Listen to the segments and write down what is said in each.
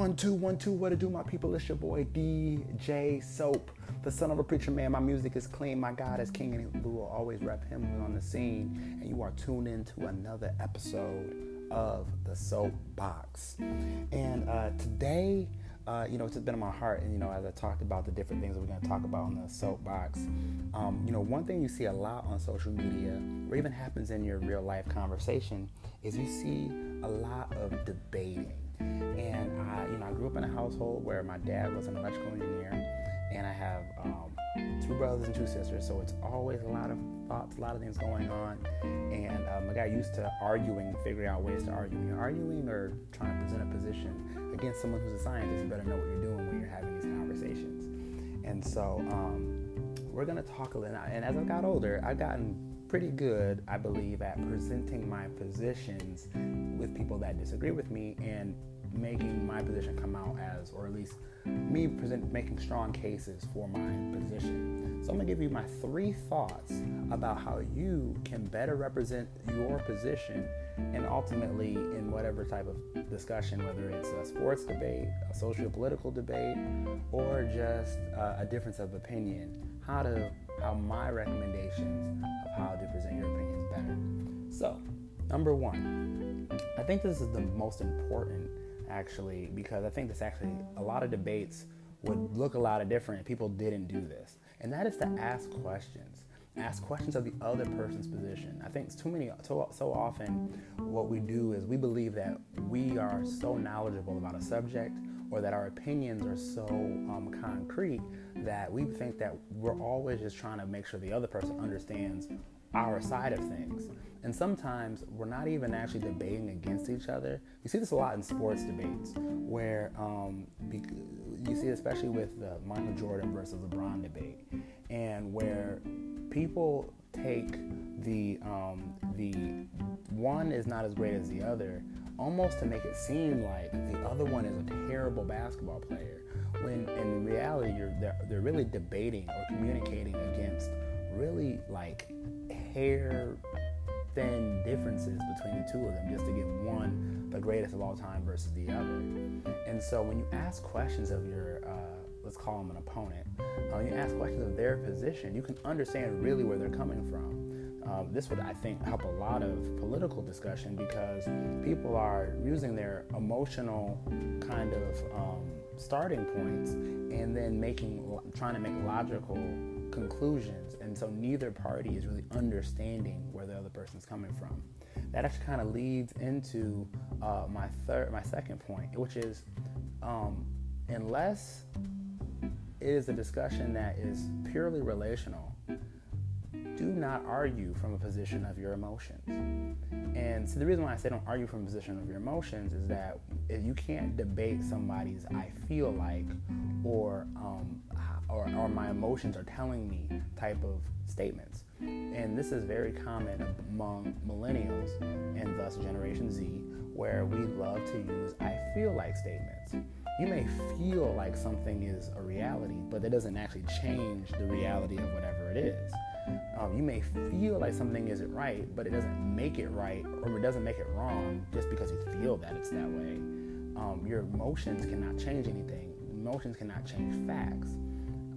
One, two, one, two, what to do, my people? It's your boy DJ Soap, the son of a preacher man. My music is clean, my God is king, and we will always rep him on the scene. And you are tuned into another episode of the Soap Box. And uh, today, uh, you know, it's just been in my heart, and you know, as I talked about the different things that we're going to talk about on the soapbox, um, you know, one thing you see a lot on social media, or even happens in your real life conversation, is you see a lot of debating. And I, you know, I grew up in a household where my dad was an electrical engineer, and I have um, two brothers and two sisters. So it's always a lot of thoughts, a lot of things going on. And um, I got used to arguing, figuring out ways to argue. You're arguing or trying to present a position against someone who's a scientist. You better know what you're doing when you're having these conversations. And so um, we're gonna talk a little. And as I got older, I've gotten pretty good, I believe, at presenting my positions with people that disagree with me and making my position come out as, or at least me present making strong cases for my position. So I'm gonna give you my three thoughts about how you can better represent your position and ultimately in whatever type of discussion, whether it's a sports debate, a socio-political debate, or just uh, a difference of opinion, how to how my recommendations of how to present your opinions better. So, number one, I think this is the most important actually because I think this actually a lot of debates would look a lot of different if people didn't do this, and that is to ask questions. Ask questions of the other person's position. I think too many, so, so often, what we do is we believe that we are so knowledgeable about a subject or that our opinions are so um, concrete that we think that we're always just trying to make sure the other person understands our side of things. And sometimes we're not even actually debating against each other. You see this a lot in sports debates, where um, you see, especially with the Michael Jordan versus LeBron debate, and where people take the um, the one is not as great as the other, almost to make it seem like the other one is a terrible basketball player. When in reality, you're they're, they're really debating or communicating against really like hair thin differences between the two of them just to get one the greatest of all time versus the other. And so when you ask questions of your, uh, let's call them an opponent, uh, you ask questions of their position, you can understand really where they're coming from. Um, this would, I think, help a lot of political discussion because people are using their emotional kind of um, starting points and then making, trying to make logical conclusions. And so neither party is really understanding where the other person's coming from. That actually kind of leads into uh, my third, my second point, which is um, unless it is a discussion that is purely relational, do not argue from a position of your emotions. And so the reason why I say don't argue from a position of your emotions is that you can't debate somebody's I feel like or um, or, or my emotions are telling me type of statements. And this is very common among millennials and thus Generation Z, where we love to use I feel like statements. You may feel like something is a reality, but that doesn't actually change the reality of whatever it is. Um, you may feel like something isn't right, but it doesn't make it right or it doesn't make it wrong just because you feel that it's that way. Um, your emotions cannot change anything, emotions cannot change facts.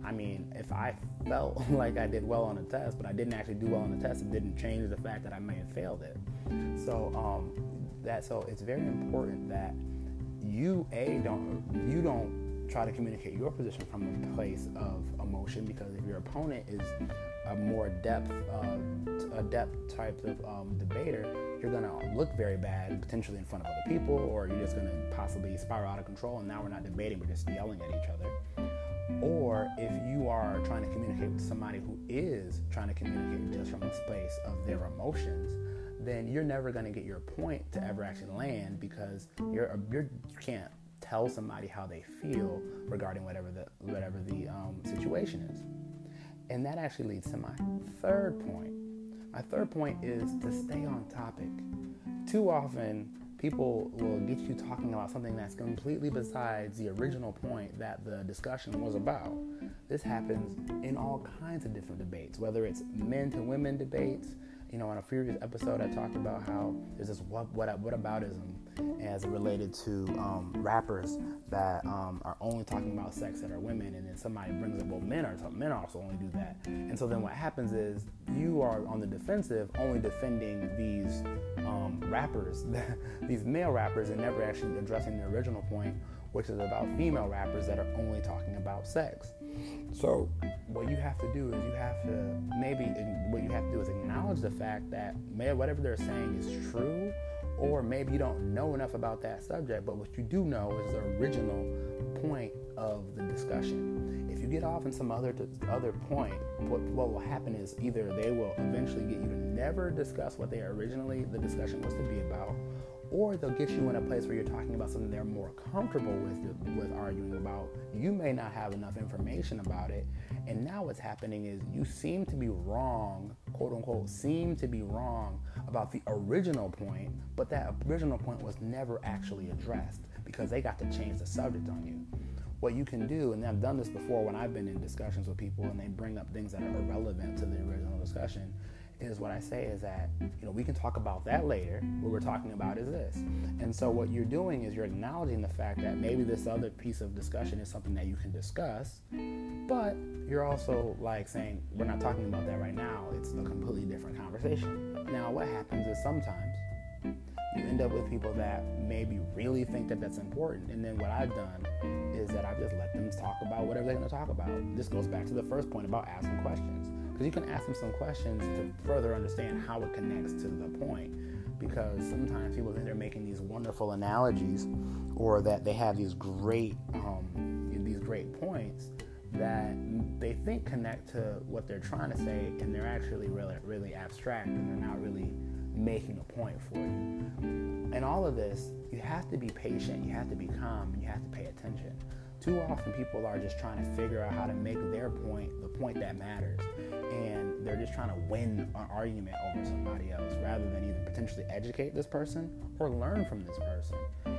I mean, if I felt like I did well on a test, but I didn't actually do well on the test, it didn't change the fact that I may have failed it. So um, that so it's very important that you a don't you don't try to communicate your position from a place of emotion because if your opponent is a more depth uh, a depth type of um, debater, you're gonna look very bad potentially in front of other people, or you're just gonna possibly spiral out of control. And now we're not debating; we're just yelling at each other. Or if you are trying to communicate with somebody who is trying to communicate just from a space of their emotions, then you're never going to get your point to ever actually land because you're, you're you can't tell somebody how they feel regarding whatever the whatever the um, situation is. And that actually leads to my third point. My third point is to stay on topic. Too often, people will get you talking about something that's completely besides the original point that the discussion was about. This happens in all kinds of different debates, whether it's men to women debates, you know, on a previous episode, I talked about how there's this what what what aboutism as related to um, rappers that um, are only talking about sex that are women, and then somebody brings up, well, men are men also only do that, and so then what happens is you are on the defensive, only defending these um, rappers, these male rappers, and never actually addressing the original point, which is about female rappers that are only talking about sex. So what you have to do is you have to maybe what you have to do is acknowledge the fact that whatever they're saying is true, or maybe you don't know enough about that subject, but what you do know is the original point of the discussion. You get off in some other other point, what, what will happen is either they will eventually get you to never discuss what they originally the discussion was to be about, or they'll get you in a place where you're talking about something they're more comfortable with with arguing about. You may not have enough information about it, and now what's happening is you seem to be wrong, quote unquote, seem to be wrong about the original point, but that original point was never actually addressed because they got to change the subject on you. What you can do, and I've done this before when I've been in discussions with people and they bring up things that are irrelevant to the original discussion, is what I say is that, you know, we can talk about that later. What we're talking about is this. And so what you're doing is you're acknowledging the fact that maybe this other piece of discussion is something that you can discuss, but you're also like saying, we're not talking about that right now. It's a completely different conversation. Now, what happens is sometimes you end up with people that maybe really think that that's important. And then what I've done is that I've just let them talk about whatever they're going to talk about. This goes back to the first point about asking questions because you can ask them some questions to further understand how it connects to the point because sometimes people think they're making these wonderful analogies or that they have these great um, these great points that they think connect to what they're trying to say and they're actually really really abstract and they're not really making a point for you. And all of this, you have to be patient, you have to be calm, and you have to pay attention. Too often people are just trying to figure out how to make their point the point that matters. And they're just trying to win an argument over somebody else rather than either potentially educate this person or learn from this person.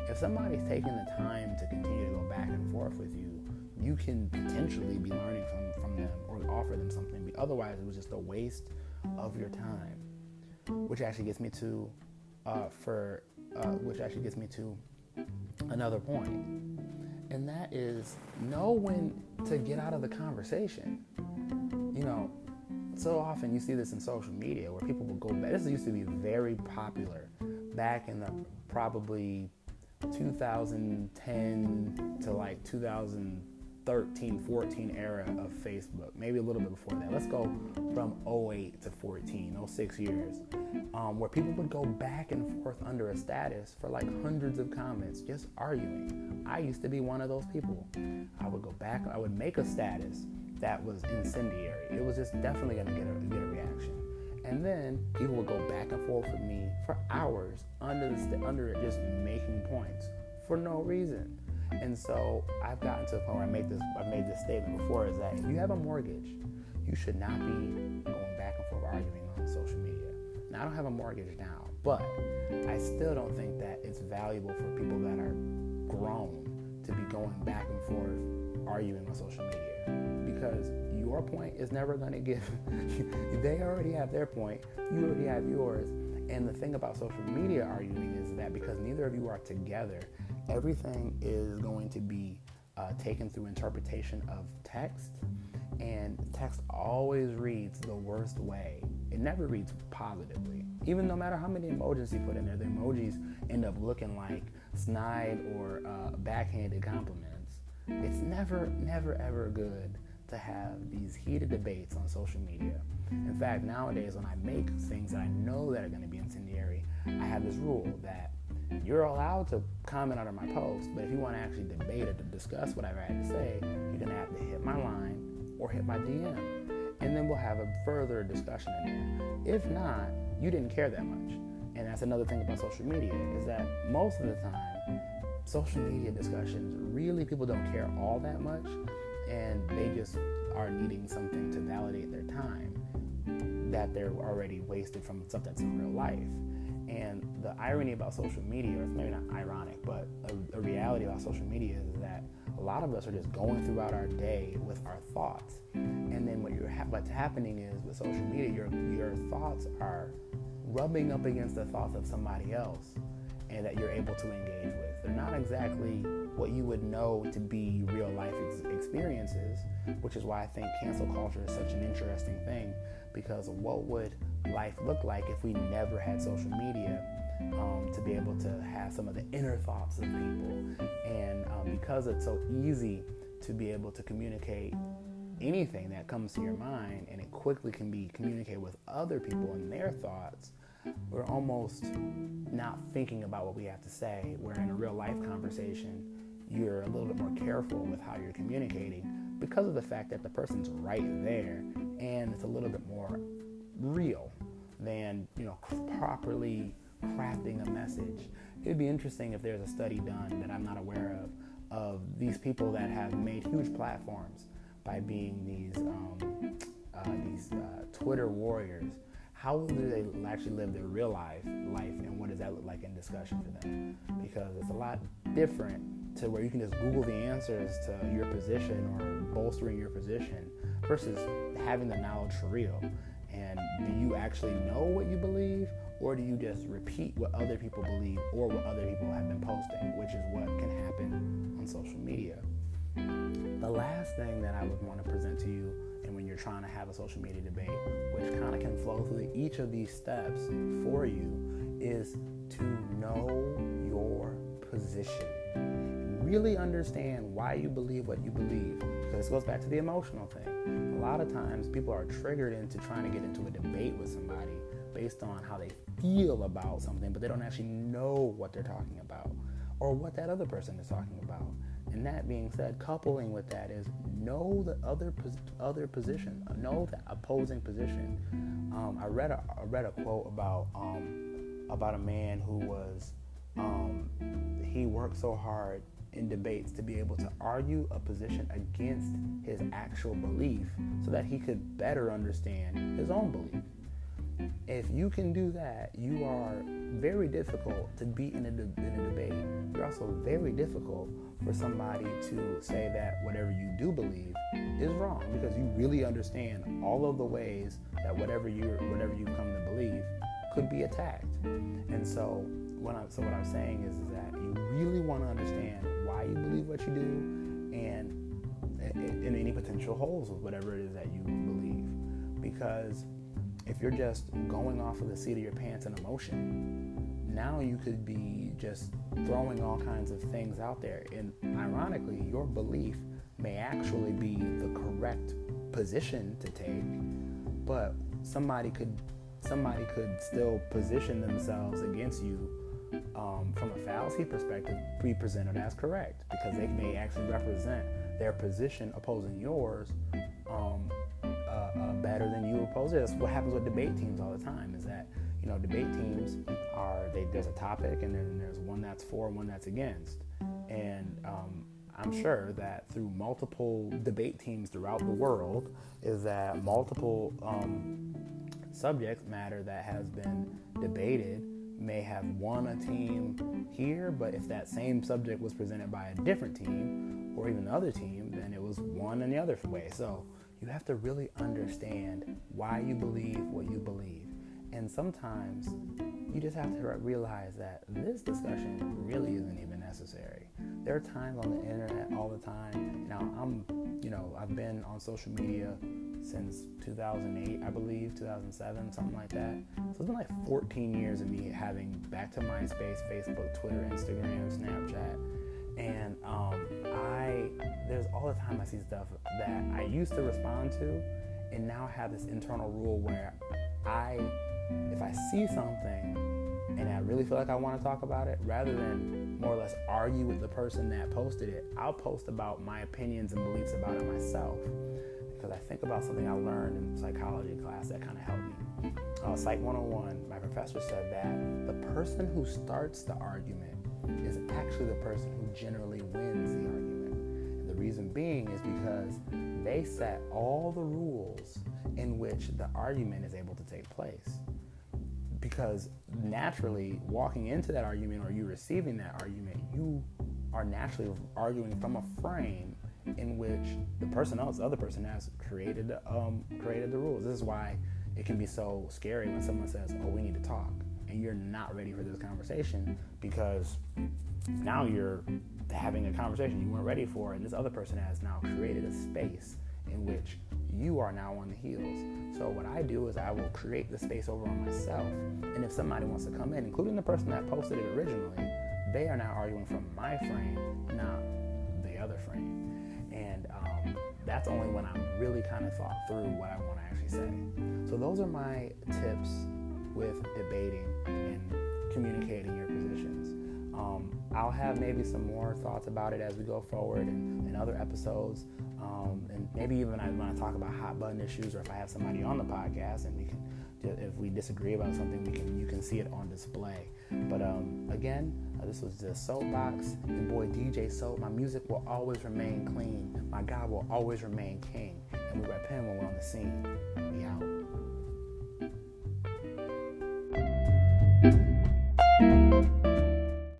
If somebody's taking the time to continue to go back and forth with you, you can potentially be learning from, from them or offer them something. But otherwise, it was just a waste of your time. Which actually gets me to, uh, for, uh, which actually gets me to another point and that is know when to get out of the conversation. You know, so often you see this in social media where people will go back. This used to be very popular back in the probably 2010 to like 2013, 14 era of Facebook, maybe a little bit before that. Let's go from 08 to 14, 06 years, um, where people would go back and forth under a status for like hundreds of comments, just arguing. I used to be one of those people. I would go back, I would make a status that was incendiary. It was just definitely gonna get a, get a reaction. And then people would go back and forth with me for hours under the st- under it, just making points for no reason. And so I've gotten to the point where I make this I made this statement before is that if you have a mortgage, you should not be going back and forth arguing on social media. Now, I don't have a mortgage now, but I still don't think that it's valuable for people that are grown to be going back and forth arguing on social media because your point is never going to give they already have their point you already have yours and the thing about social media arguing is that because neither of you are together everything is going to be uh, taken through interpretation of text and text always reads the worst way. It never reads positively. Even no matter how many emojis you put in there, the emojis end up looking like snide or uh, backhanded compliments. It's never, never, ever good to have these heated debates on social media. In fact, nowadays when I make things that I know that are going to be incendiary, I have this rule that you're allowed to comment under my post, but if you want to actually debate or discuss whatever I have to say, you're going to have to hit my line or hit my DM. And then we'll have a further discussion in there. If not, you didn't care that much. And that's another thing about social media is that most of the time, social media discussions really people don't care all that much and they just are needing something to validate their time that they're already wasted from stuff that's in real life. And the irony about social media, or it's maybe not ironic, but a, a reality about social media is that a lot of us are just going throughout our day with our thoughts. And then what you're ha- what's happening is with social media, your your thoughts are rubbing up against the thoughts of somebody else and that you're able to engage with. They're not exactly what you would know to be real life ex- experiences, which is why I think cancel culture is such an interesting thing because what would life look like if we never had social media um, to be able to have some of the inner thoughts of people? And um, because it's so easy to be able to communicate anything that comes to your mind and it quickly can be communicated with other people and their thoughts we're almost not thinking about what we have to say. Where in a real life conversation, you're a little bit more careful with how you're communicating because of the fact that the person's right there and it's a little bit more real than, you know, properly crafting a message. It would be interesting if there's a study done that I'm not aware of of these people that have made huge platforms by being these um, uh, these uh, Twitter warriors. How do they actually live their real life life and what does that look like in discussion for them? Because it's a lot different to where you can just google the answers to your position or bolstering your position versus having the knowledge for real and do you actually know what you believe or do you just repeat what other people believe or what other people have been posting which is what can happen on social media the last thing that i would want to present to you and when you're trying to have a social media debate, which kind of can flow through each of these steps for you, is to know your position. Really understand why you believe what you believe. Because this goes back to the emotional thing. A lot of times people are triggered into trying to get into a debate with somebody based on how they feel about something, but they don't actually know what they're talking about or what that other person is talking about. And that being said, coupling with that is know the other other position, know the opposing position. Um, I read a I read a quote about um, about a man who was um, he worked so hard in debates to be able to argue a position against his actual belief so that he could better understand his own belief. If you can do that, you are very difficult to beat in a, de- in a debate. You're also very difficult for somebody to say that whatever you do believe is wrong because you really understand all of the ways that whatever you whatever you come to believe could be attacked. And so what I'm so what I'm saying is, is that you really want to understand why you believe what you do and in any potential holes with whatever it is that you believe because if you're just going off of the seat of your pants and emotion, now you could be just throwing all kinds of things out there. And ironically, your belief may actually be the correct position to take, but somebody could somebody could still position themselves against you um, from a fallacy perspective, be presented as correct because they may actually represent their position opposing yours um, uh, better than you oppose it. That's what happens with debate teams all the time. Is that you know debate teams are they, there's a topic and then there's one that's for and one that's against, and um, I'm sure that through multiple debate teams throughout the world is that multiple um, subject matter that has been debated may have won a team here, but if that same subject was presented by a different team or even the other team, then it was won in the other way. So you have to really understand why you believe what you believe. And sometimes you just have to realize that this discussion really isn't even necessary. There are times on the internet all the time. Now, I'm, you know, I've been on social media since 2008, I believe, 2007, something like that. So it's been like 14 years of me having back to MySpace, Facebook, Twitter, Instagram, Snapchat and um, I there's all the time I see stuff that I used to respond to, and now I have this internal rule where I, if I see something and I really feel like I want to talk about it, rather than more or less argue with the person that posted it, I'll post about my opinions and beliefs about it myself. Because I think about something I learned in psychology class that kind of helped me. Uh, Psych 101, my professor said that the person who starts the argument is actually the person who generally wins the argument. And the reason being is because they set all the rules in which the argument is able to take place. Because naturally walking into that argument or you receiving that argument you are naturally arguing from a frame in which the person else the other person has created um, created the rules. This is why it can be so scary when someone says oh we need to talk and you're not ready for this conversation because now you're having a conversation you weren't ready for and this other person has now created a space in which you are now on the heels. So what I do is I will create the space over on myself. And if somebody wants to come in, including the person that posted it originally, they are now arguing from my frame, not the other frame. And um, that's only when I'm really kind of thought through what I want to actually say. So those are my tips with debating and communicating your positions. I'll have maybe some more thoughts about it as we go forward in, in other episodes. Um, and maybe even I want to talk about hot button issues, or if I have somebody on the podcast and we can, if we disagree about something, we can you can see it on display. But um, again, uh, this was the Soapbox. Your boy DJ Soap. My music will always remain clean. My God will always remain king, and we rep Him when we're on the scene.